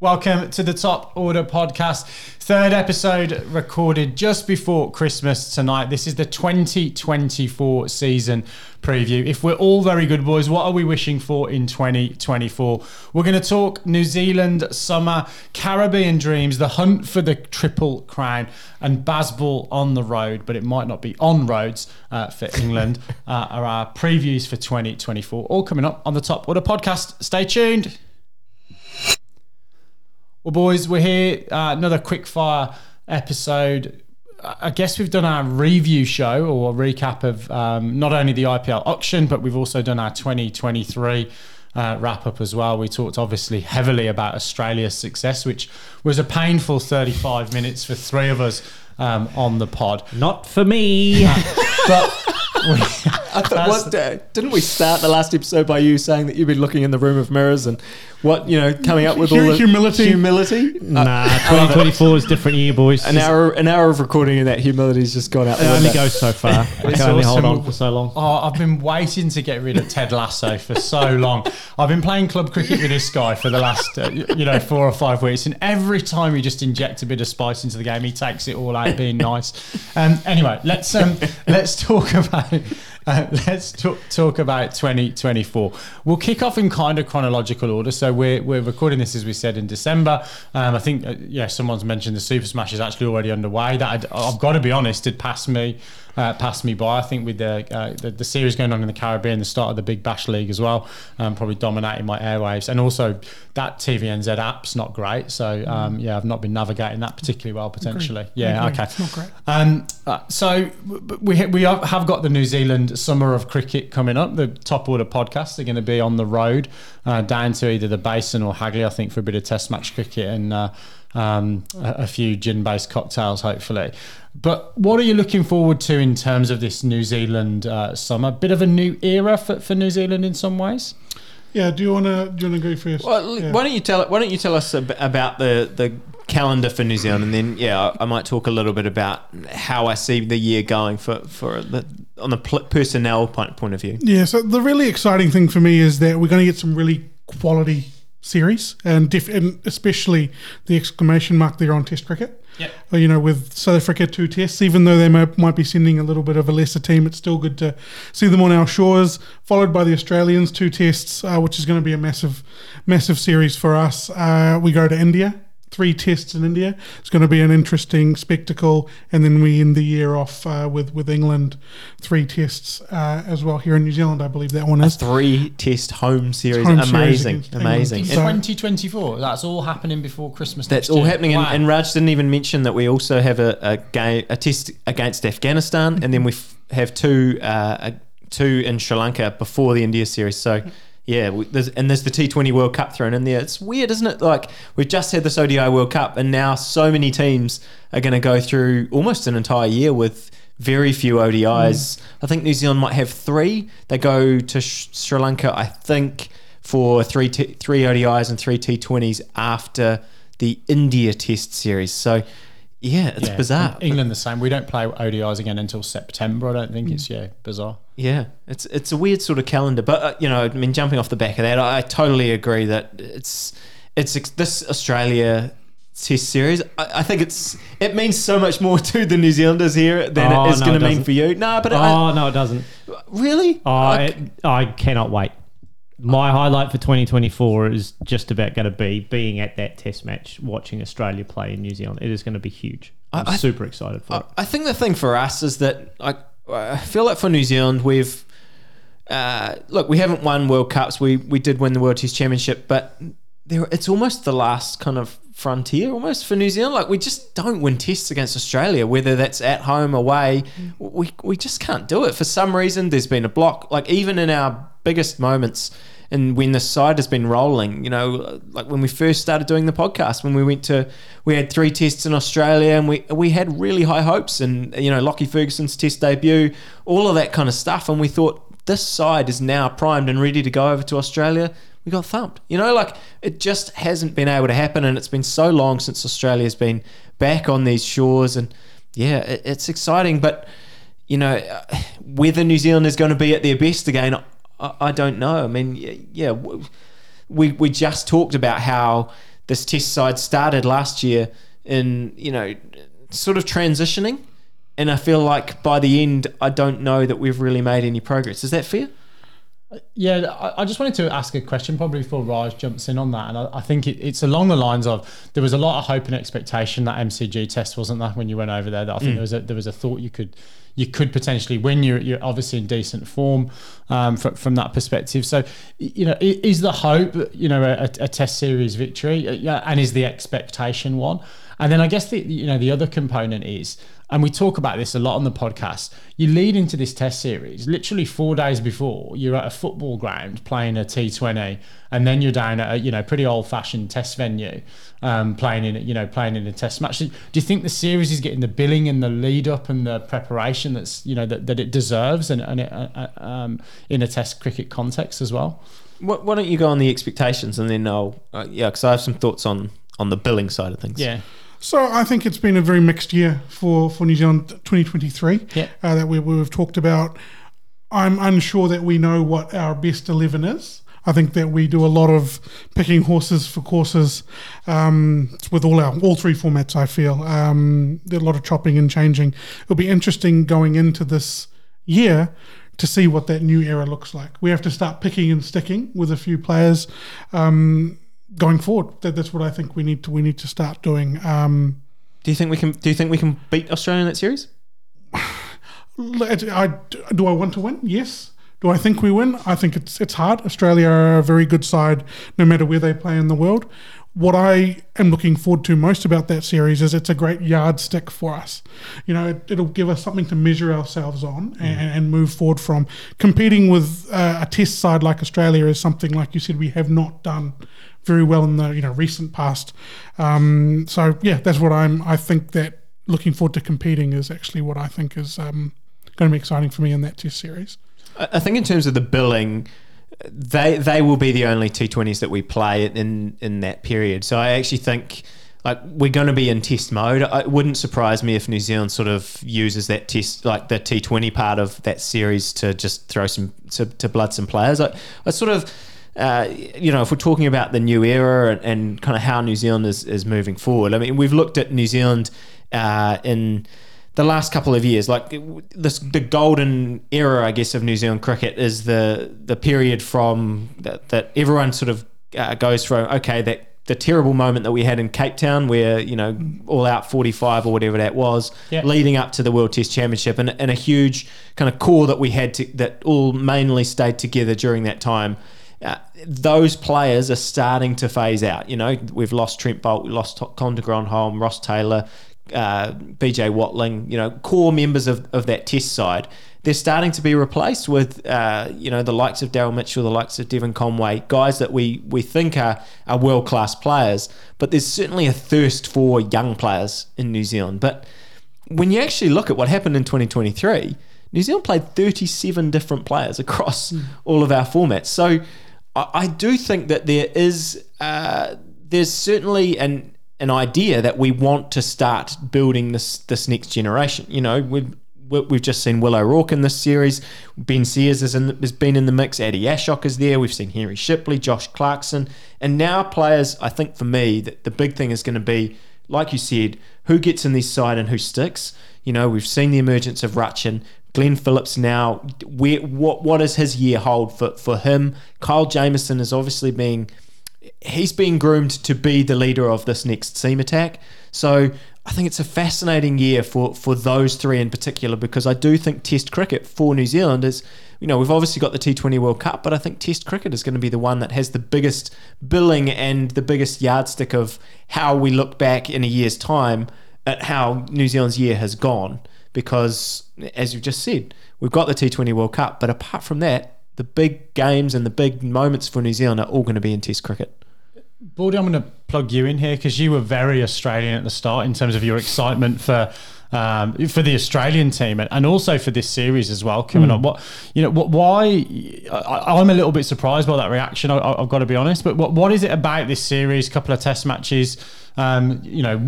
Welcome to the Top Order podcast. Third episode recorded just before Christmas tonight. This is the 2024 season preview. If we're all very good, boys, what are we wishing for in 2024? We're going to talk New Zealand summer, Caribbean dreams, the hunt for the Triple Crown, and Bazball on the road, but it might not be on roads uh, for England, uh, are our previews for 2024. All coming up on the Top Order podcast. Stay tuned. Well, boys, we're here. Uh, another quick fire episode. I guess we've done our review show or recap of um, not only the IPL auction, but we've also done our 2023 uh, wrap up as well. We talked obviously heavily about Australia's success, which was a painful 35 minutes for three of us um, on the pod. Not for me. But we, I thought, what, uh, didn't we start the last episode by you saying that you've been looking in the room of mirrors and what you know, coming up with all the Humility. humility? nah, 2024 is different year, boys. An hour, an hour of recording, and that humility's just gone out. It only window. goes so far. I can only hold on for so long. Oh, I've been waiting to get rid of Ted Lasso for so long. I've been playing club cricket with this guy for the last, uh, you know, four or five weeks, and every time we just inject a bit of spice into the game, he takes it all out being nice. Um, anyway, let's um, let's talk about uh, let's talk, talk about 2024. We'll kick off in kind of chronological order. So we're we're recording this as we said in December. Um, I think uh, yeah, someone's mentioned the Super Smash is actually already underway. That I'd, I've got to be honest, it passed me uh, passed me by. I think with the, uh, the the series going on in the Caribbean, the start of the Big Bash League as well, um, probably dominating my airwaves, and also that TVNZ app's not great. So um, yeah, I've not been navigating that particularly well potentially. Yeah, Agreed. okay. It's not great. Um, uh, so we we have have got the New Zealand Summer of Cricket coming up. The top order podcasts are going to be on the road uh, down to either the Basin or Hagley, I think, for a bit of Test match cricket and uh, um, a, a few gin-based cocktails, hopefully. But what are you looking forward to in terms of this New Zealand uh, summer? Bit of a new era for, for New Zealand in some ways. Yeah, do you wanna do you wanna go first? Well, Yeah. why don't you tell Why don't you tell us ab- about the the calendar for New Zealand, and then yeah, I I might talk a little bit about how I see the year going for for the on the pl- personnel point point of view. Yeah, so the really exciting thing for me is that we're going to get some really quality series, and, def- and especially the exclamation mark there on Test cricket. Yep. Uh, You know, with South Africa two tests, even though they might, might be sending a little bit of a lesser team, it's still good to see them on our shores. Followed by the Australians two tests, uh, which is going to be a massive, massive series for us. Uh, we go to India. Three tests in India. It's going to be an interesting spectacle, and then we end the year off uh, with with England, three tests uh, as well here in New Zealand. I believe that one A is. three test home series, Home amazing, against England. amazing. In So- 2024, that's all happening before Christmas. That's next all year. happening, Wow. and, and Raj didn't even mention that we also have a, a game, a test against Afghanistan, and then we f- have two, uh, a- two in Sri Lanka before the India series. So, yeah, we, there's, and there's the T20 World Cup thrown in there. It's weird, isn't it? Like we've just had this ODI World Cup, and now so many teams are going to go through almost an entire year with very few ODIs. Mm. I think New Zealand might have three. They go to Sh- Sri Lanka, I think, for three t- three ODIs and three T20s after the India Test series. So, yeah, it's Yeah, bizarre. and England the same. We don't play ODIs again until September. I don't think it's yeah bizarre. Yeah, it's it's a weird sort of calendar, but uh, you know, I mean, jumping off the back of that, I, I totally agree that it's it's this Australia Test series. I, I think it's it means so much more to the New Zealanders here than Oh, it is no, going to mean for you. No, but Oh, I, no, it doesn't. really, Oh, Like, it, I cannot wait. My highlight for 2024 is just about going to be being at that test match, watching Australia play in New Zealand. It is going to be huge. I'm I- super excited for I, it. I think the thing for us is that I, I feel like for New Zealand we've uh, look we haven't won World Cups. We we did win the World Test Championship, but there it's almost the last kind of frontier almost for New Zealand. Like we just don't win tests against Australia, whether that's at home away. We we just can't do it for some reason. There's been a block. Like even in our biggest moments. And when the side has been rolling, you know, like when we first started doing the podcast, when we went to, we had three tests in Australia, and we we had really high hopes, and you know, Lockie Ferguson's test debut, all of that kind of stuff, and we thought this side is now primed and ready to go over to Australia. We got thumped, you know, like it just hasn't been able to happen, and it's been so long since Australia's been back on these shores, and yeah, it, it's exciting, but you know, whether New Zealand is going to be at their best again, I, I don't know. I mean, yeah, we we just talked about how this Test side started last year in you know sort of transitioning, and I feel like by the end, I don't know that we've really made any progress. Is that fair? Yeah, I, just wanted to ask a question probably before Raj jumps in on that. And I, think it's along the lines of there was a lot of hope and expectation that MCG test, wasn't that when you went over there? That I think there was a there was a thought you could you could potentially win. You're, you're obviously in decent form um, from, from that perspective. So, you know, is the hope, you know, a, a test series victory? Yeah, and is the expectation one? And then I guess the you know the other component is, and we talk about this a lot on the podcast. You lead into this test series literally four days before you're at a football ground playing a T20, and then you're down at a you know pretty old fashioned test venue, um, playing in you know playing in a test match. Do you think the series is getting the billing and the lead up and the preparation that's you know that, that it deserves and, and it, uh, uh, um, in a test cricket context as well? Why, why don't you go on the expectations and then I'll uh, yeah, because I have some thoughts on on the billing side of things. Yeah. So I think it's been a very mixed year for, for New Zealand 2023 Yeah. uh, that we, we've talked about. I'm unsure that we know what our best 11 is. I think that we do a lot of picking horses for courses um, with all our all three formats. I feel um, there's a lot of chopping and changing. It'll be interesting going into this year to see what that new era looks like. We have to start picking and sticking with a few players um, going forward. That, that's what I think we need to we need to start doing. Um, Do you think we can? Do you think we can beat Australia in that series? I, do I want to win? Yes. Do I think we win? I think it's it's hard. Australia are a very good side, no matter where they play in the world. What I am looking forward to most about that series is it's a great yardstick for us. You know, it, it'll give us something to measure ourselves on and, and move forward from. Competing with uh, a test side like Australia is something, like you said, we have not done very well in the you know recent past. Um, so yeah, that's what I'm. I think that looking forward to competing is actually what I think is um, going to be exciting for me in that test series. I think in terms of the billing, they they will be the only T20s that we play in in that period. So I actually think like we're going to be in test mode. It wouldn't surprise me if New Zealand sort of uses that test like the T20 part of that series to just throw some to, to blood some players. I, I sort of uh, you know, if we're talking about the new era and, and kind of how New Zealand is, is moving forward, I mean, we've looked at New Zealand uh, in the last couple of years, like this, the golden era, I guess, of New Zealand cricket is the the period from that, that everyone sort of uh, goes from. Okay, that the terrible moment that we had in Cape Town, where you know all out forty five or whatever that was, Yeah. leading up to the World Test Championship, and, and a huge kind of core that we had to, that all mainly stayed together during that time. Uh, those players are starting to phase out. You know, we've lost Trent Boult, we lost Colin de Grandhomme, Ross Taylor, uh, BJ Watling. You know, core members of, of that Test side. They're starting to be replaced with, uh, you know, the likes of Daryl Mitchell, the likes of Devon Conway, guys that we we think are, are world class players. But there's certainly a thirst for young players in New Zealand. But when you actually look at what happened in 2023, New Zealand played 37 different players across all of our formats. So I, I do think that there is uh, there's certainly an an idea that we want to start building this this next generation. You know, we've we- we've just seen Will O'Rourke in this series. Ben Sears is in, has been in the mix. Adi Ashok is there. We've seen Henry Shipley, Josh Clarkson, and now players. I think for me that the big thing is going to be, like you said, who gets in this side and who sticks. You know, we've seen the emergence of Rachin. Glenn Phillips now, where what what does his year hold for, for him? Kyle Jamieson is obviously being he's being groomed to be the leader of this next seam attack. So I think it's a fascinating year for, for those three in particular because I do think Test cricket for New Zealand is, you know, we've obviously got the T20 World Cup, but I think Test cricket is going to be the one that has the biggest billing and the biggest yardstick of how we look back in a year's time at how New Zealand's year has gone. Because, as you've just said, we've got the T20 World Cup, but apart from that, the big games and the big moments for New Zealand are all going to be in Test cricket. Baldy, I'm going to plug you in here because you were very Australian at the start in terms of your excitement for um, for the Australian team and, and also for this series as well coming on. What you know, what why I, I'm a little bit surprised by that reaction. I, I've got to be honest, but what what is it about this series? Couple of Test matches, um, you know.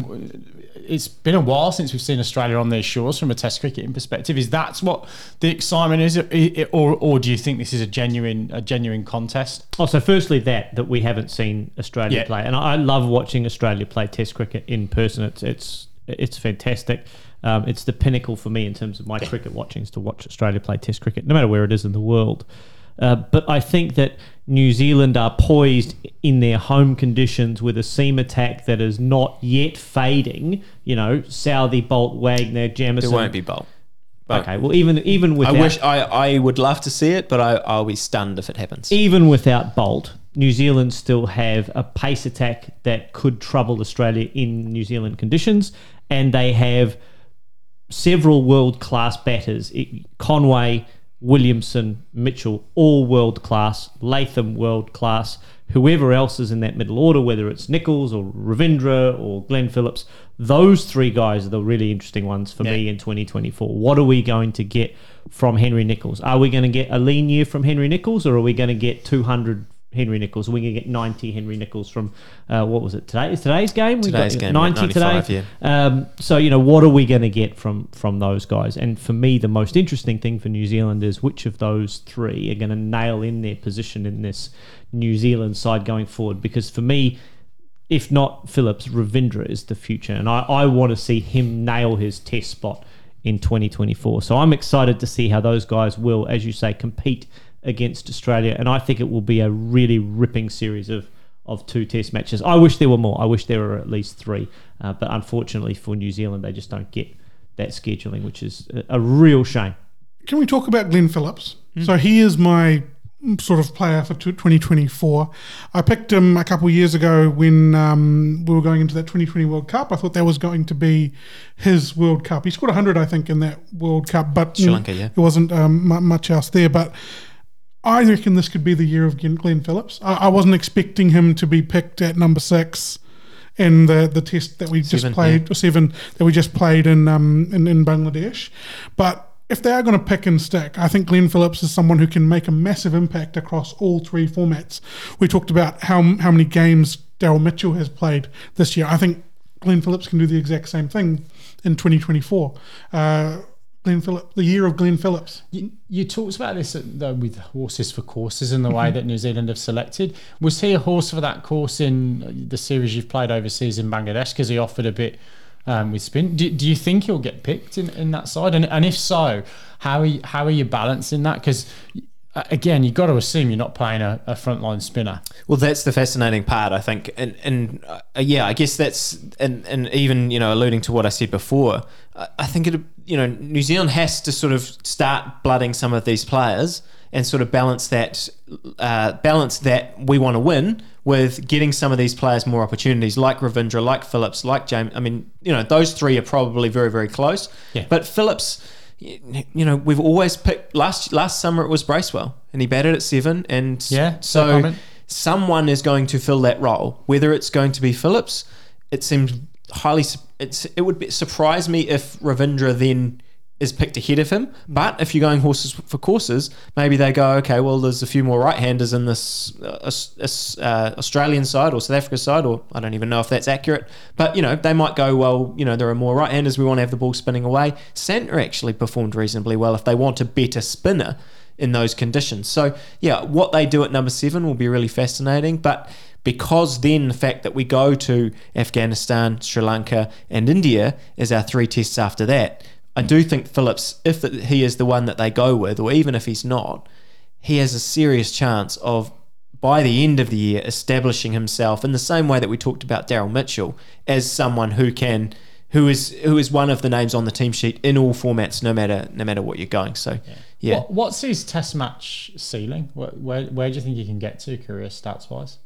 It's been a while since we've seen Australia on these shores from a Test cricketing perspective. Is that what the excitement is, or, or do you think this is a genuine a genuine contest? Oh, so firstly, that that we haven't seen Australia Yeah. play, and I I love watching Australia play Test cricket in person. It's it's it's fantastic. Um, it's the pinnacle for me in terms of my cricket watching is to watch Australia play Test cricket, no matter where it is in the world. Uh, but I think that New Zealand are poised in their home conditions with a seam attack that is not yet fading. You know, Southey, Boult, Wagner, Jamieson. There won't be Boult. But Okay, well, even even without, I wish I, I would love to see it, but I, I'll be stunned if it happens. even without Boult, New Zealand still have a pace attack that could trouble Australia in New Zealand conditions, and they have several world class batters: Conway, Williamson, Mitchell, all world class. Latham, world class. Whoever else is in that middle order, whether it's Nicholls or Ravindra or Glenn Phillips, those three guys are the really interesting ones for me in 2024. What are we going to get from Henry Nicholls? Are we going to get a lean year from Henry Nicholls, or are we going to get 200 Henry Nicholls? Are we going to get 90 Henry Nicholls from uh, what was it today? Is today's game? We Today's got game, 90 95, today. Um, so you know, what are we going to get from from those guys? And for me, the most interesting thing for New Zealand is which of those three are going to nail in their position in this New Zealand side going forward. Because for me, if not Phillips, Ravindra is the future, and I, I want to see him nail his test spot in 2024. So I'm excited to see how those guys will, as you say, compete against Australia, and I think it will be a really ripping series of of two test matches. I wish there were more. I wish there were at least three, uh, but unfortunately for New Zealand, they just don't get that scheduling, which is a, a real shame. Can we talk about Glenn Phillips? Hmm. So he is my sort of player for 2024. I picked him a couple of years ago when um, we were going into that 2020 World Cup. I thought that was going to be his World Cup. He scored 100, I think, in that World Cup, but Sri Lanka, yeah. there wasn't um, much else there. But I reckon this could be the year of Glenn Phillips. I, I wasn't expecting him to be picked at number six in the, the test that we just Seven, played, or seven that we just played in um, in, in Bangladesh. But if they are going to pick and stick, I think Glenn Phillips is someone who can make a massive impact across all three formats. We talked about how how many games Daryl Mitchell has played this year. I think Glenn Phillips can do the exact same thing in 2024. Uh, Glenn Phillips, the year of Glenn Phillips. You, you talked about this uh, though with horses for courses and the way that New Zealand have selected. Was he a horse for that course in the series you've played overseas in Bangladesh because he offered a bit um, with spin? Do, do you think he'll get picked in, in that side? And, and if so, how are you, how are you balancing that? Because again, you've got to assume you're not playing a, a frontline spinner. Well, that's the fascinating part, I think, and and uh, yeah, I guess that's and and even you know alluding to what I said before, I, think it you know New Zealand has to sort of start blooding some of these players and sort of balance that uh, balance that we want to win with getting some of these players more opportunities, like Ravindra, like Phillips, like James. I mean, you know, those three are probably very very close. Yeah. But Phillips you know, we've always picked last last summer it was Bracewell and he batted at seven and Yeah, so someone is going to fill that role. Whether it's going to be Phillips, it seems highly it's it would be, surprise me if Ravindra then is picked ahead of him. But if you're going horses for courses, maybe they go, okay, well, there's a few more right-handers in this uh, uh, Australian side or South Africa side, or I don't even know if that's accurate. But you know, they might go, well, you know, there are more right-handers. We want to have the ball spinning away. Santner actually performed reasonably well if they want a better spinner in those conditions. So yeah, what they do at number seven will be really fascinating. But because then the fact that we go to Afghanistan, Sri Lanka, and India as our three tests after that, I do think Phillips, if he is the one that they go with, or even if he's not, he has a serious chance of by the end of the year establishing himself in the same way that we talked about Daryl Mitchell as someone who can who is who is one of the names on the team sheet in all formats no matter no matter what you're going so yeah, What, what's his test match ceiling? Where, where, where do you think he can get to career stats wise?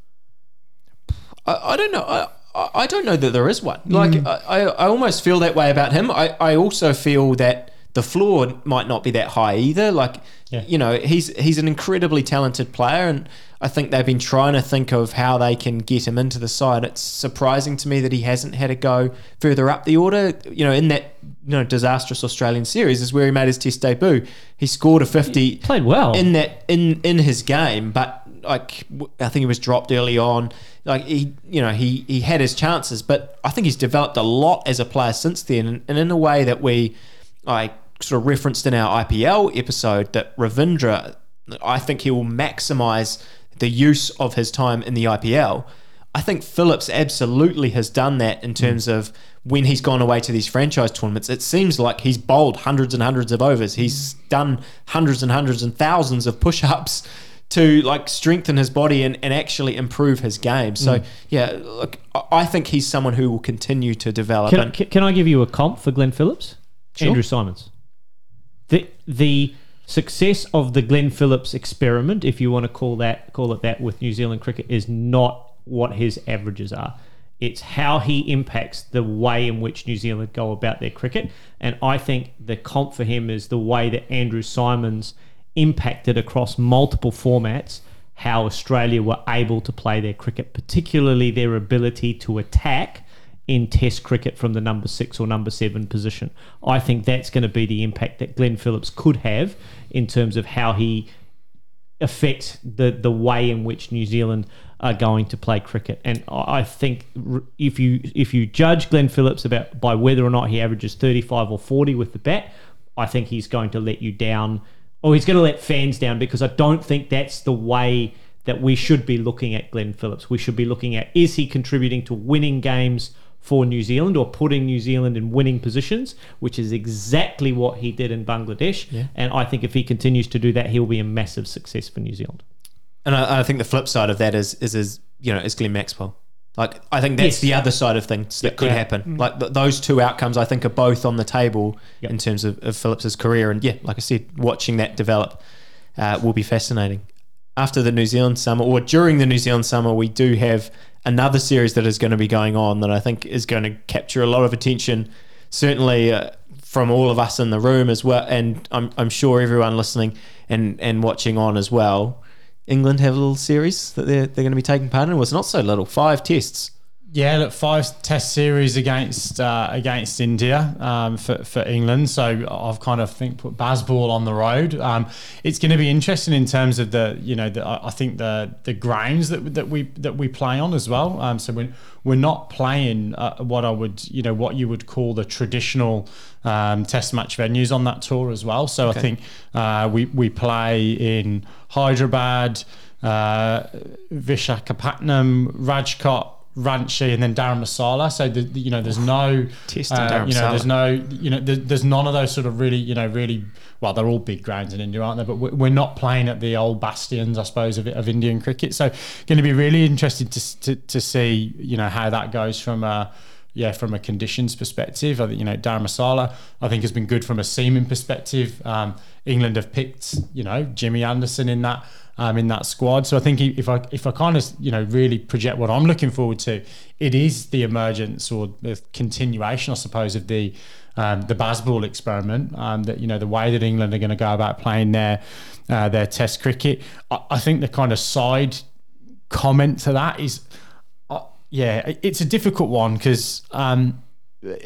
I, I don't know. I, I don't know that there is one. Like mm. I, I I almost feel that way about him. I, I also feel that the floor might not be that high either. Like Yeah. you know, he's he's an incredibly talented player, and I think they've been trying to think of how they can get him into the side. It's surprising to me that he hasn't had to go further up the order. You know, in that you know disastrous Australian series is where he made his Test debut. He scored a fifty, Played well. in that in in his game, but like I think he was dropped early on. Like he, you know, he he had his chances, but I think he's developed a lot as a player since then, and, and in a way that we, I sort of referenced in our IPL episode that Ravindra, I think he will maximise the use of his time in the IPL. I think Phillips absolutely has done that in terms of when he's gone away to these franchise tournaments. It seems like he's bowled hundreds and hundreds of overs. He's done hundreds and hundreds and thousands of push ups to like strengthen his body and, and actually improve his game. So, mm. yeah, look, I- think he's someone who will continue to develop. Can, and, can I give you a comp for Glenn Phillips? Sure. Andrew Symonds. The the success of the Glenn Phillips experiment, if you want to call that call it that, with New Zealand cricket, is not what his averages are. It's how he impacts the way in which New Zealand go about their cricket, and I think the comp for him is the way that Andrew Symonds impacted across multiple formats how Australia were able to play their cricket, particularly their ability to attack in Test cricket from the number six or number seven position. I think that's going to be the impact that Glenn Phillips could have in terms of how he affects the the way in which New Zealand are going to play cricket. And I think if you if you judge Glenn Phillips about by whether or not he averages 35 or 40 with the bat, I think he's going to let you down or he's going to let fans down because I don't think that's the way that we should be looking at Glenn Phillips. We should be looking at is he contributing to winning games for New Zealand or putting New Zealand in winning positions, which is exactly what he did in Bangladesh. And I think if he continues to do that, he'll be a massive success for New Zealand. and I, I think the flip side of that is is is you know is Glenn Maxwell. Like I think that's Yes. the other side of things that could Yeah. happen. Like th- those two outcomes, I think, are both on the table Yep. in terms of, of Phillips's career. And yeah, like I said, watching that develop uh, will be fascinating. After the New Zealand summer, or during the New Zealand summer, we do have another series that is going to be going on that I think is going to capture a lot of attention. Certainly. Uh, from all of us in the room as well, and I'm, I'm sure everyone listening and, and watching on as well. England have a little series that they're, they're going to be taking part in. Well, it's not so little, five tests. Yeah, look, five Test series against uh, against India um, for for England. So I've kind of think put Bazball on the road. Um, it's going to be interesting in terms of the you know the, I think the the grounds that that we that we play on as well. Um, so we're we're not playing uh, what I would you know what you would call the traditional um, Test match venues on that tour as well. So I think uh, we we play in Hyderabad, uh, Vishakhapatnam, Rajkot. Ranchi and then Dharamsala. So the, the- you know, there's no, uh, you know, there's no, you know, there, there's none of those sort of really, you know, really. Well, they're all big grounds in India, aren't they? But we're not playing at the old bastions, I suppose, of, of Indian cricket. So, going to be really interested to, to to see, you know, how that goes from a yeah, from a conditions perspective, I think you know Dharamsala, I think has been good from a seaming perspective. Um, England have picked you know Jimmy Anderson in that um, in that squad, so I think if I if I kind of you know really project what I'm looking forward to, it is the emergence or the continuation, I suppose, of the um, the Bazball experiment. Um, that you know the way that England are going to go about playing their uh, their Test cricket. I, I think the kind of side comment to that is uh, yeah, it's a difficult one because um,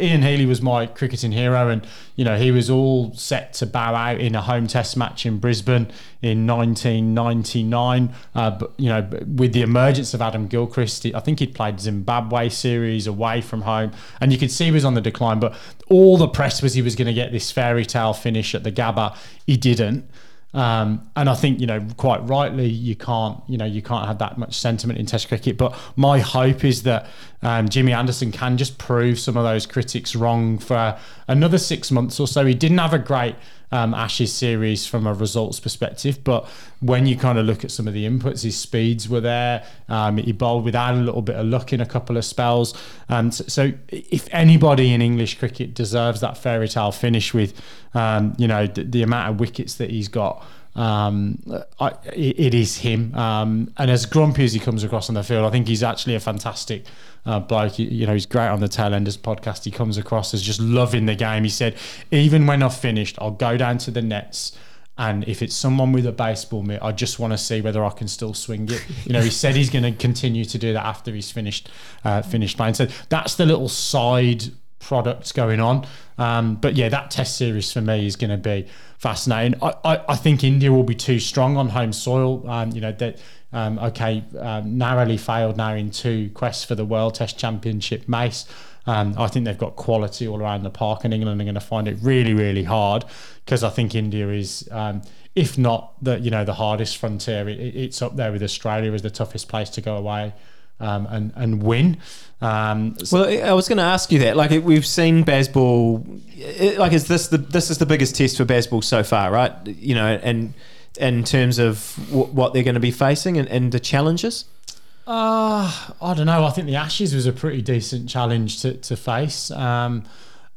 Ian Healy was my cricketing hero, and you know he was all set to bow out in a home Test match in Brisbane in 1999. Uh, but you know, with the emergence of Adam Gilchrist, I think he'd played Zimbabwe series away from home, and you could see he was on the decline. But all the press was he was going to get this fairy tale finish at the Gabba. He didn't. Um, and I think you know quite rightly you can't you know you can't have that much sentiment in Test cricket. But my hope is that um, Jimmy Anderson can just prove some of those critics wrong for another six months or so. He didn't have a great um, Ashes series from a results perspective, but when you kind of look at some of the inputs, his speeds were there. Um, he bowled without a little bit of luck in a couple of spells. Um, so, if anybody in English cricket deserves that fairy tale finish with, um, you know, the, the amount of wickets that he's got. Um, I, it is him, um, and as grumpy as he comes across on the field, I think he's actually a fantastic uh, bloke. You, you know, he's great on the tail enders podcast. He comes across as just loving the game. He said, even when I've finished, I'll go down to the nets And if it's someone with a baseball mitt, I just want to see whether I can still swing it. You know, he said he's going to continue to do that after he's finished uh, finished playing. So that's the little side products going on. Um, but yeah, that test series for me is going to be fascinating. I, I, I, think India will be too strong on home soil. Um, you know, that um, okay, um, narrowly failed now in two quests for the World Test Championship mace. Um, I think they've got quality all around the park, and England are going to find it really, really hard because I think India is, um, if not the you know the hardest frontier, it, it's up there with Australia as the toughest place to go away um, and and win. Um, well, I was going to ask you that. Like we've seen Bazball, like is this the this is the biggest test for Bazball so far, right? You know, and in terms of w- what they're going to be facing and, and the challenges. Uh, I don't know. I think the Ashes was a pretty decent challenge to, to face. Um,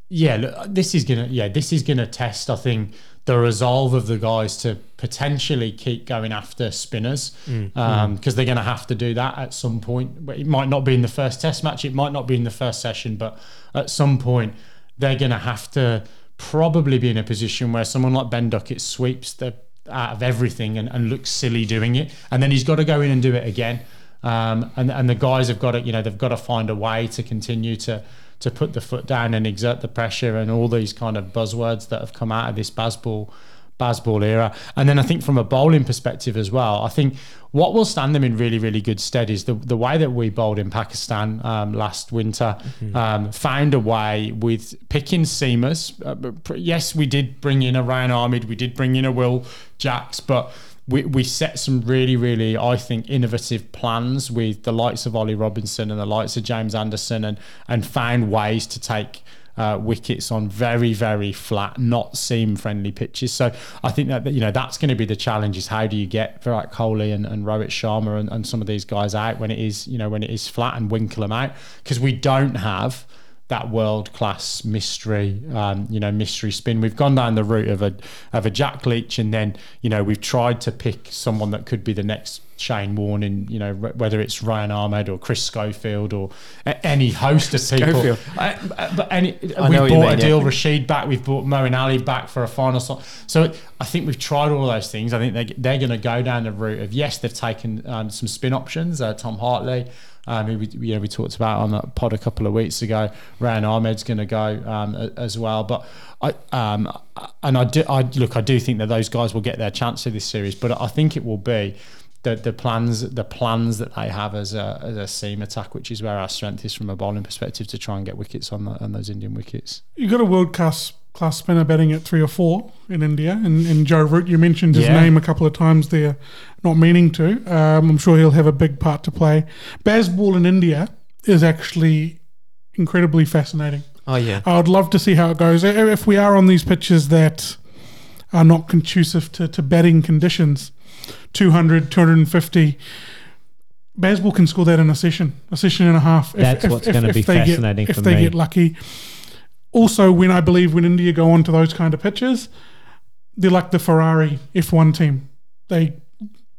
yeah, look, this is gonna yeah this is gonna test. I think the resolve of the guys to potentially keep going after spinners because mm. um, mm. they're going to have to do that at some point. It might not be in the first test match, it might not be in the first session, but at some point they're going to have to probably be in a position where someone like Ben Duckett sweeps the out of everything and, and looks silly doing it, and then he's got to go in and do it again. Um, and and the guys have got to you know they've got to find a way to continue to to put the foot down and exert the pressure and all these kind of buzzwords that have come out of this Bazball Bazball era. And then I think from a bowling perspective as well, I think what will stand them in really, really good stead is the, the way that we bowled in Pakistan um, last winter, mm-hmm. um, found a way with picking seamers. Uh, yes, we did bring in a Rehan Ahmed, we did bring in a Will Jacks, but we, we set some really, really, I think, innovative plans with the likes of Ollie Robinson and the likes of James Anderson and, and found ways to take uh, wickets on very, very flat, not seam friendly pitches. So I think that, you know, that's going to be the challenge is how do you get Virat Kohli and, and Rohit Sharma and, and some of these guys out when it is, you know, when it is flat and winkle them out because we don't have – that world class mystery, um, you know, mystery spin. We've gone down the route of a of a Jack Leach, and then you know we've tried to pick someone that could be the next Shane Warne, in you know whether it's Rehan Ahmed or Chris Schofield or any host of people. I, but any we bought Adil yeah. Rashid back, we've bought Moeen Ali back for a final slot. So I think we've tried all those things. I think they they're going to go down the route of yes, they've taken um, some spin options. Uh, Tom Hartley um, we, you know, we talked about on that pod a couple of weeks ago. Rehan Ahmed's going to go um, as well. But I um, and I do I look I do think that those guys will get their chance in this series, but I think it will be the, the plans the plans that they have as a as a seam attack, which is where our strength is from a bowling perspective to try and get wickets on the, on those Indian wickets. You got a world class class spinner batting at three or four in India, and, and Joe Root. You mentioned his yeah. name a couple of times there, not meaning to. Um, I'm sure he'll have a big part to play. Bazball in India is actually incredibly fascinating. Oh yeah, I would love to see how it goes. If we are on these pitches that are not conducive to, to batting conditions 200, 250. Bazball can score that in a session, a session and a half. That's if, what's going to be fascinating get, If they me. get lucky. Also, when I believe when India go on to those kind of pitches, they're like the Ferrari F1 team. They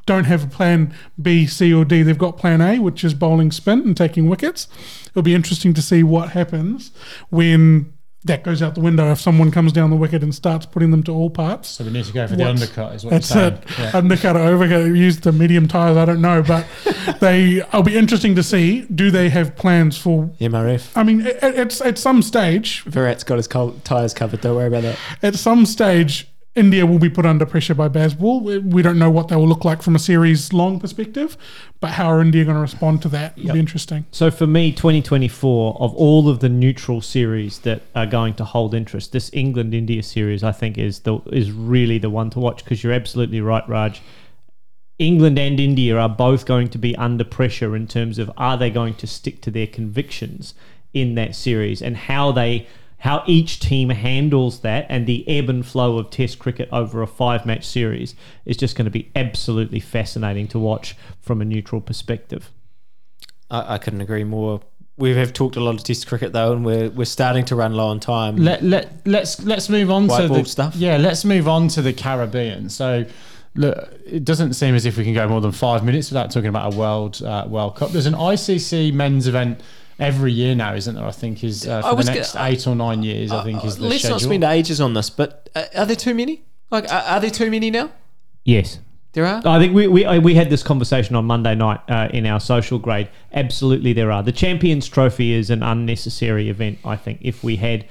don't have a plan B, C, or D. They've got plan A, which is bowling spin and taking wickets. It'll be interesting to see what happens when that goes out the window if someone comes down the wicket and starts putting them to all parts. So we need to go for the undercut, is what that's you're saying. It. Yeah. Undercut or overcut. Use the medium tires. I don't know, but they. It'll be interesting to see. Do they have plans for MRF? I mean, at, at, at some stage, Virat's got his tires covered. Don't worry about that. At some stage, India will be put under pressure by Bazball. We don't know what they will look like from a series long perspective, but how are India going to respond to that? It'll yep. be interesting. So for me, 2024, of all of the neutral series that are going to hold interest, this England India series, I think, is the is really the one to watch because you're absolutely right, Raj. England and India are both going to be under pressure in terms of are they going to stick to their convictions in that series and how they how each team handles that and the ebb and flow of Test cricket over a five match series is just going to be absolutely fascinating to watch from a neutral perspective. I, I couldn't agree more. We have talked a lot of Test cricket though, and we're we're starting to run low on time. Let let let's let's move on White to the stuff. Yeah, let's move on to the Caribbean. So. Look, it doesn't seem as if we can go more than five minutes without talking about a World uh, World Cup. There's an ICC men's event every year now, isn't there? I think is uh, for the next gonna, eight or nine years. I think is the let's schedule. not spend ages on this, but uh, are there too many? Like, are, are there too many now? Yes. There are. I think we, we, uh, we had this conversation on Monday night uh, in our social grade. Absolutely, there are. The Champions Trophy is an unnecessary event, I think. If we had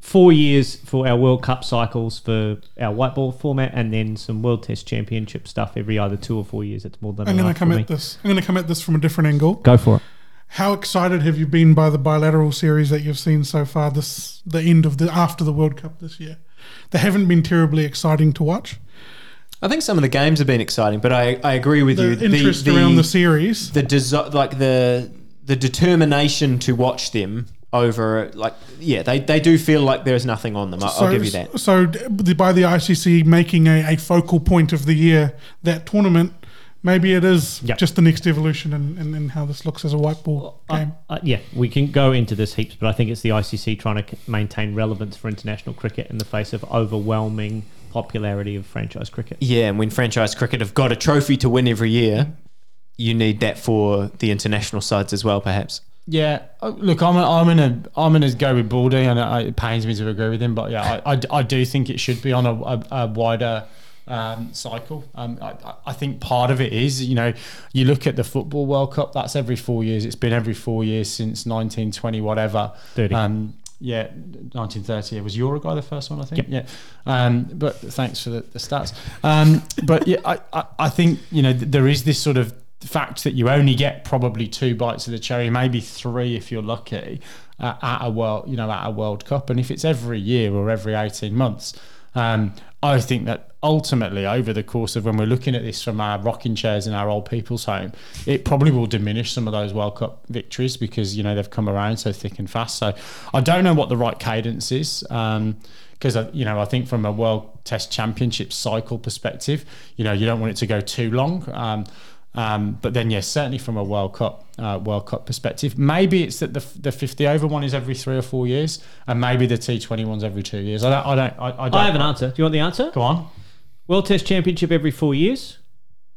four years for our World Cup cycles for our white ball format and then some World Test Championship stuff every either two or four years, it's more than I'm going to come at this. I'm going to come at this from a different angle. Go for it. How excited have you been by the bilateral series that you've seen so far? This the end of the after the World Cup this year. They haven't been terribly exciting to watch. I think some of the games have been exciting, but I, I agree with The you. interest around the series. the desi- like the the determination to watch them over like yeah they, they do feel like there's nothing on them. I, I'll give you that. So by the ICC making a, a focal point of the year that tournament, maybe it is Yep. just the next evolution in, in, in how this looks as a white ball game. Uh, yeah, we can go into this heaps, but I think it's the ICC trying to c- maintain relevance for international cricket in the face of overwhelming popularity of franchise cricket. Yeah, and when franchise cricket have got a trophy to win every year, you need that for the international sides as well, perhaps. Yeah, uh, look, I'm I'm in a I'm in a go with Baldy, and it, it pains me to agree with him, but yeah, I, I, I do think it should be on a, a, a wider um, cycle. Um, I, I- think part of it is, you know, you look at the football World Cup. That's every four years. It's been every four years since 1920, whatever. 30. Um, yeah, 1930. It was Uruguay the first one, I think. Yeah. Um, but thanks for the, the stats. Um, but yeah, I, I, I think you know th- there is this sort of fact that you only get probably two bites of the cherry, maybe three if you're lucky, uh, at a world, you know, at a World Cup. And if it's every year or every 18 months, um, I think that ultimately, over the course of when we're looking at this from our rocking chairs in our old people's home, it probably will diminish some of those World Cup victories because you know they've come around so thick and fast. So I don't know what the right cadence is. Um, because you know, I think from a World Test Championship cycle perspective, you know, you don't want it to go too long. Um, um, but then, yes, certainly from a World Cup uh, World Cup perspective, maybe it's that the the fifty over one is every three or four years, and maybe the T Twenty one's every two years. I don't. I don't. I, I don't. I have an answer. Do you want the answer? Go on. World Test Championship every four years,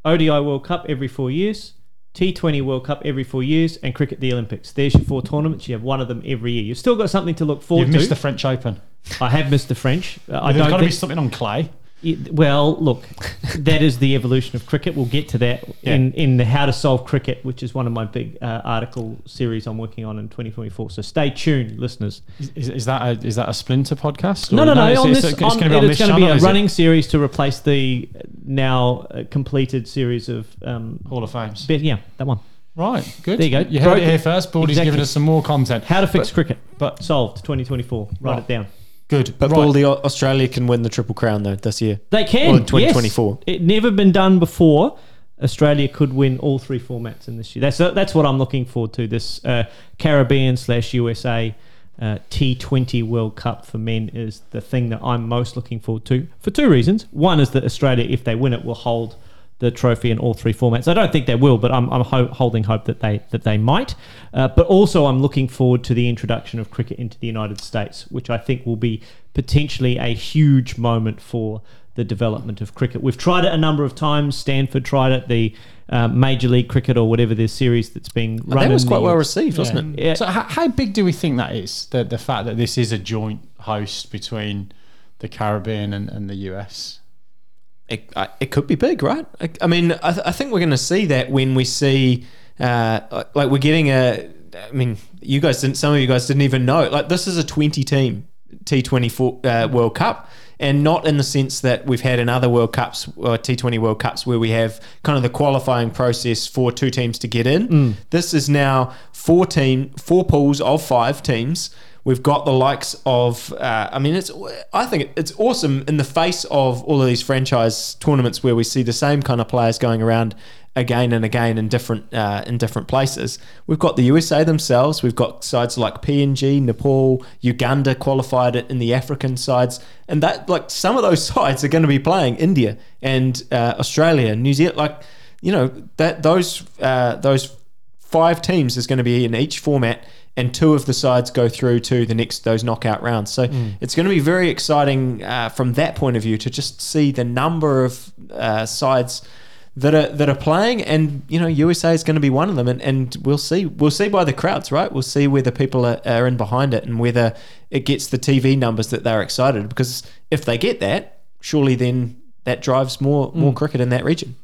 ODI World Cup every four years, T20 World Cup every four years, and Cricket the Olympics. There's your four tournaments. You have one of them every year. You've still got something to look forward to. You've to. missed the French Open. I have missed the French. Uh, I There's got to be something on clay. It- well, look, that is the evolution of cricket. We'll get to that Yeah. in in the How to Solve Cricket, which is one of my big uh, article series I'm working on in 2024. So stay tuned, listeners. Is, is, that a is that a Splinter podcast? No, Or- no, no. it's- this, it's going to be on it's this channel. be a is it? running series to replace the now uh, completed series of. Um, Hall of Fames. but yeah, that one. Right, good. There you go. You heard Broke it it. here first. Baldy's Exactly. giving us some more content. How to fix cricket. but- solved 2024. Write Right. it down. Good. But right. Baldy, Australia can win the Triple Crown though this year. They can. Or in 2024. Yes. It never been done before. Australia could win all three formats in this year. That's that's what I'm looking forward to. This uh, Caribbean slash USA uh, T20 World Cup for men is the thing that I'm most looking forward to for two reasons. One is that Australia, if they win it, will hold the trophy in all three formats. I don't think they will, but I'm, I'm ho- holding hope that they that they might. Uh, but also, I'm looking forward to the introduction of cricket into the United States, which I think will be potentially a huge moment for the development of cricket. We've tried it a number of times. Stanford tried it. The uh, Major League Cricket or whatever this series that's being run. that was quite the- well received, wasn't it? Yeah. So how, how big do we think that is? The the fact that this is a joint host between the Caribbean and, and the US. It, it could be big, right? I, I mean, I, th- I think we're going to see that when we see, uh, like, we're getting a. I mean, you guys didn't. Some of you guys didn't even know. Like, this is a twenty-team T Twenty uh, World Cup, and not in the sense that we've had in other World Cups or T Twenty World Cups where we have kind of the qualifying process for two teams to get in. This is now four team, four pools of five teams. We've got the likes of, uh, I mean, it's. I think it's awesome in the face of all of these franchise tournaments where we see the same kind of players going around again and again in different uh, in different places. We've got the USA themselves. We've got sides like PNG, Nepal, Uganda qualified in the African sides, and that like some of those sides are going to be playing India and uh, Australia, New Zealand. Like you know that those uh, those five teams is going to be in each format and two of the sides go through to the next those knockout rounds. So it's going to be very exciting uh, from that point of view to just see the number of uh, sides that are that are playing. And you know USA is going to be one of them and, and we'll see we'll see by the crowds right? We'll see whether people are, are in behind it and whether it gets the TV numbers that they're excited. Because if they get that surely then that drives more more cricket in that region.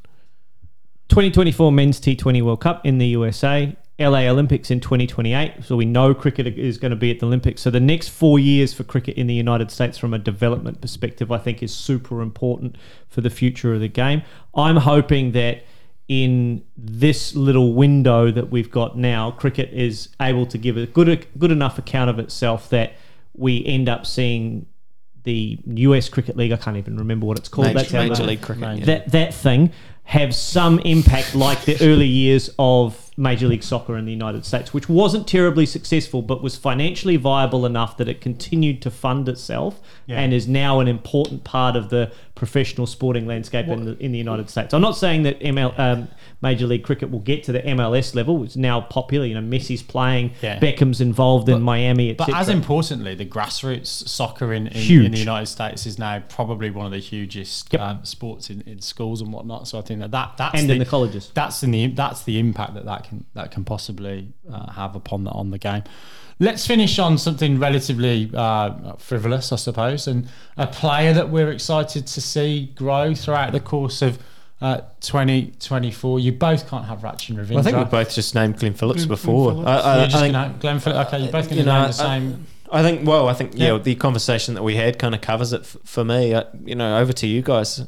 2024 Men's T20 World Cup in the USA, LA Olympics in 2028. So we know cricket is going to be at the Olympics. So the next four years for cricket in the United States, from a development perspective, I think is super important for the future of the game. I'm hoping that in this little window that we've got now, cricket is able to give a good good enough account of itself that we end up seeing the US Cricket League. I can't even remember what it's called. Major, That's Major League Cricket. yeah. that that thing have some impact like the early years of Major League Soccer in the United States, which wasn't terribly successful but was financially viable enough that it continued to fund itself Yeah. and is now an important part of the professional sporting landscape in the in the United States. I'm not saying that ML um, Major League Cricket will get to the MLS level. It's now popular. You know, Messi's playing, Yeah. Beckham's involved in Miami, But as importantly, the grassroots soccer in, in, in the United States is now probably one of the hugest Yep. um, sports in, in schools and whatnot. So I think that, that that's and the, in the colleges. that's in the that's the impact that that can that can possibly uh, have upon the on the game. Let's finish on something relatively uh, frivolous, I suppose, and a player that we're excited to see grow throughout the course of uh, 2024. You both can't have Rachin Ravindra. Well, I think we both just named Glenn Phillips Glenn before. Phillips. I, I, You're I think, gonna, Glenn Phillips. Okay, you're both going you to know, name the I- same. I think. Well, I think yeah, Yeah. the conversation that we had kind of covers it f- for me. I, you know, over to you guys.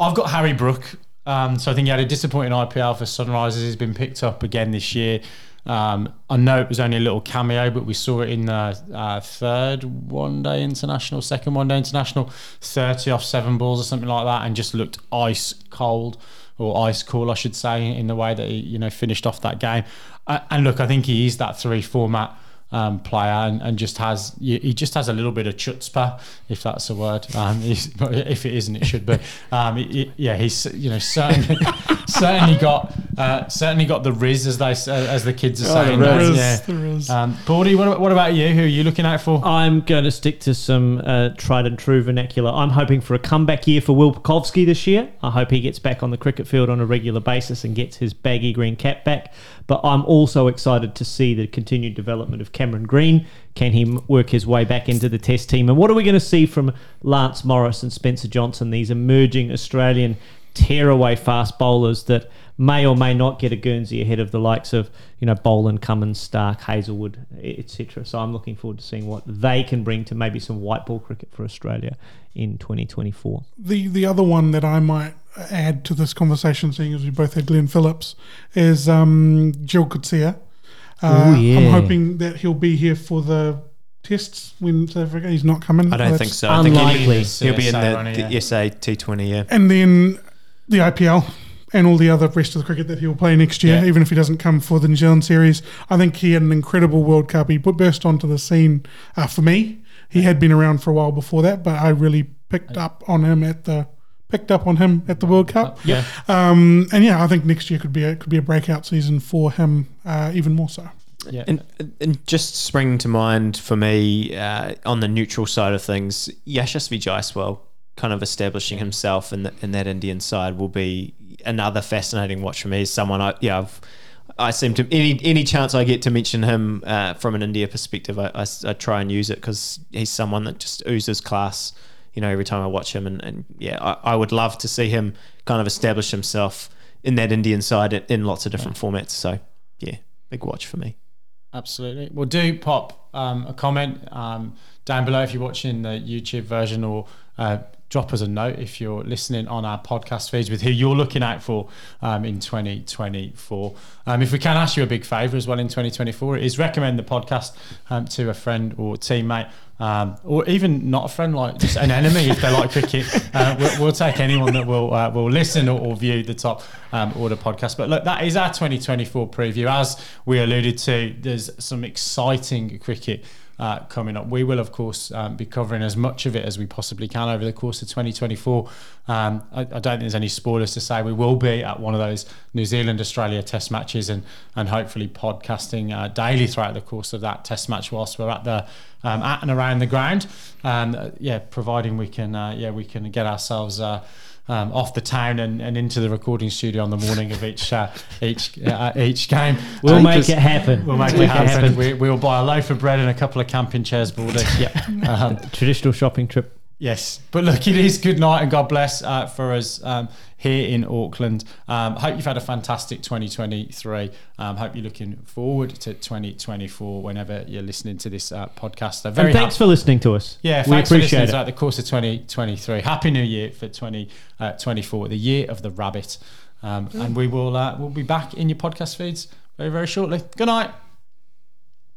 I've got Harry Brook. Um, so I think he had a disappointing IPL for Sunrisers. He's been picked up again this year. Um, I know it was only a little cameo, but we saw it in the uh, third one day international, second one day international, 30 off seven balls or something like that, and just looked ice cold or ice cool, I should say, in the way that he you know finished off that game. Uh, and look, I think he is that three format um, player and, and just has he just has a little bit of chutzpah if that's a word um, if it isn't it should be um, he- yeah he's you know certainly certainly got uh, certainly got the riz as they s- as the kids are Oh, the saying riz. now. There is, yeah there is. um, Baldy what, what about you who are you looking out for I'm going to stick to some uh, tried and true vernacular. I'm hoping for a comeback year for Will Pucovski this year. I hope he gets back on the cricket field on a regular basis and gets his baggy green cap back. But I'm also excited to see the continued development of Cameron Green. Can he work his way back into the Test team? And what are we going to see from Lance Morris and Spencer Johnson, these emerging Australian tearaway fast bowlers that may or may not get a Guernsey ahead of the likes of you know Boland, Cummins, Starc, Hazlewood, etc. So I'm looking forward to seeing what they can bring to maybe some white ball cricket for Australia in 2024. the the other one that I might add to this conversation, seeing as we both had Glenn Phillips, is um, Gerald Coetzee. Uh, Ooh, yeah. I'm hoping that he'll be here for the tests when South Africa. He's not coming. I don't think so. I think Unlikely. he'll, he'll be in the, the. SA T20. Yeah. And then the IPL and all the other rest of the cricket that he'll play next year, Yeah. even if he doesn't come for the New Zealand series. I think he had an incredible World Cup. He put burst onto the scene uh, for me. He had been around for a while before that, but I really picked up on him at the picked up on him at the World Cup. yeah Um, and yeah, I think next year could be a could be a breakout season for him, uh, even more so. yeah And, and just springing to mind for me uh, on the neutral side of things, Yashasvi Jaiswal kind of establishing himself in, the, in that Indian side will be another fascinating watch for me. He's someone I yeah I've, I seem to any any chance I get to mention him uh, from an India perspective, I try and use it because he's someone that just oozes class. You know, every time I watch him, and, and yeah, I, I would love to see him kind of establish himself in that Indian side in, in lots of different formats. So yeah, big watch for me. Absolutely. Well, do pop um, a comment um, down below if you're watching the YouTube version, or uh, drop us a note if you're listening on our podcast feeds with who you're looking out for um, in 2024. Um, if we can ask you a big favour as well in 2024, it is recommend the podcast um, to a friend or teammate. Um, or even not a friend, like just an enemy if they like cricket. Uh, we'll, we'll take anyone that will uh, will listen or, or view the top um, order podcast. But look, that is our 2024 preview. As we alluded to, there's some exciting cricket uh, coming up. We will, of course, um, be covering as much of it as we possibly can over the course of 2024. Um, I, I don't think there's any spoilers to say we will be at one of those New Zealand Australia Test matches and and hopefully podcasting uh, daily throughout the course of that Test match whilst we're at the um, at and around the ground. Um, uh, yeah, providing we can uh, yeah we can get ourselves. Um, off the town and, and into the recording studio on the morning of each uh, each uh, each game. We'll make it happen. We'll make it happen. We, we'll buy a loaf of bread and a couple of camping chairs, Baldy. Yep. Um, Traditional shopping trip. Yes, but look, it is good night and God bless uh, for us um, here in Auckland. Um, hope you've had a fantastic 2023. Um, hope you're looking forward to 2024 whenever you're listening to this uh, podcast. So very and thanks happy- for listening to us. yeah, we thanks for appreciate listening it. throughout the course of 2023. Happy New Year for 2024, the year of the rabbit. Um, And we will uh, we'll be back in your podcast feeds very, very shortly. Good night.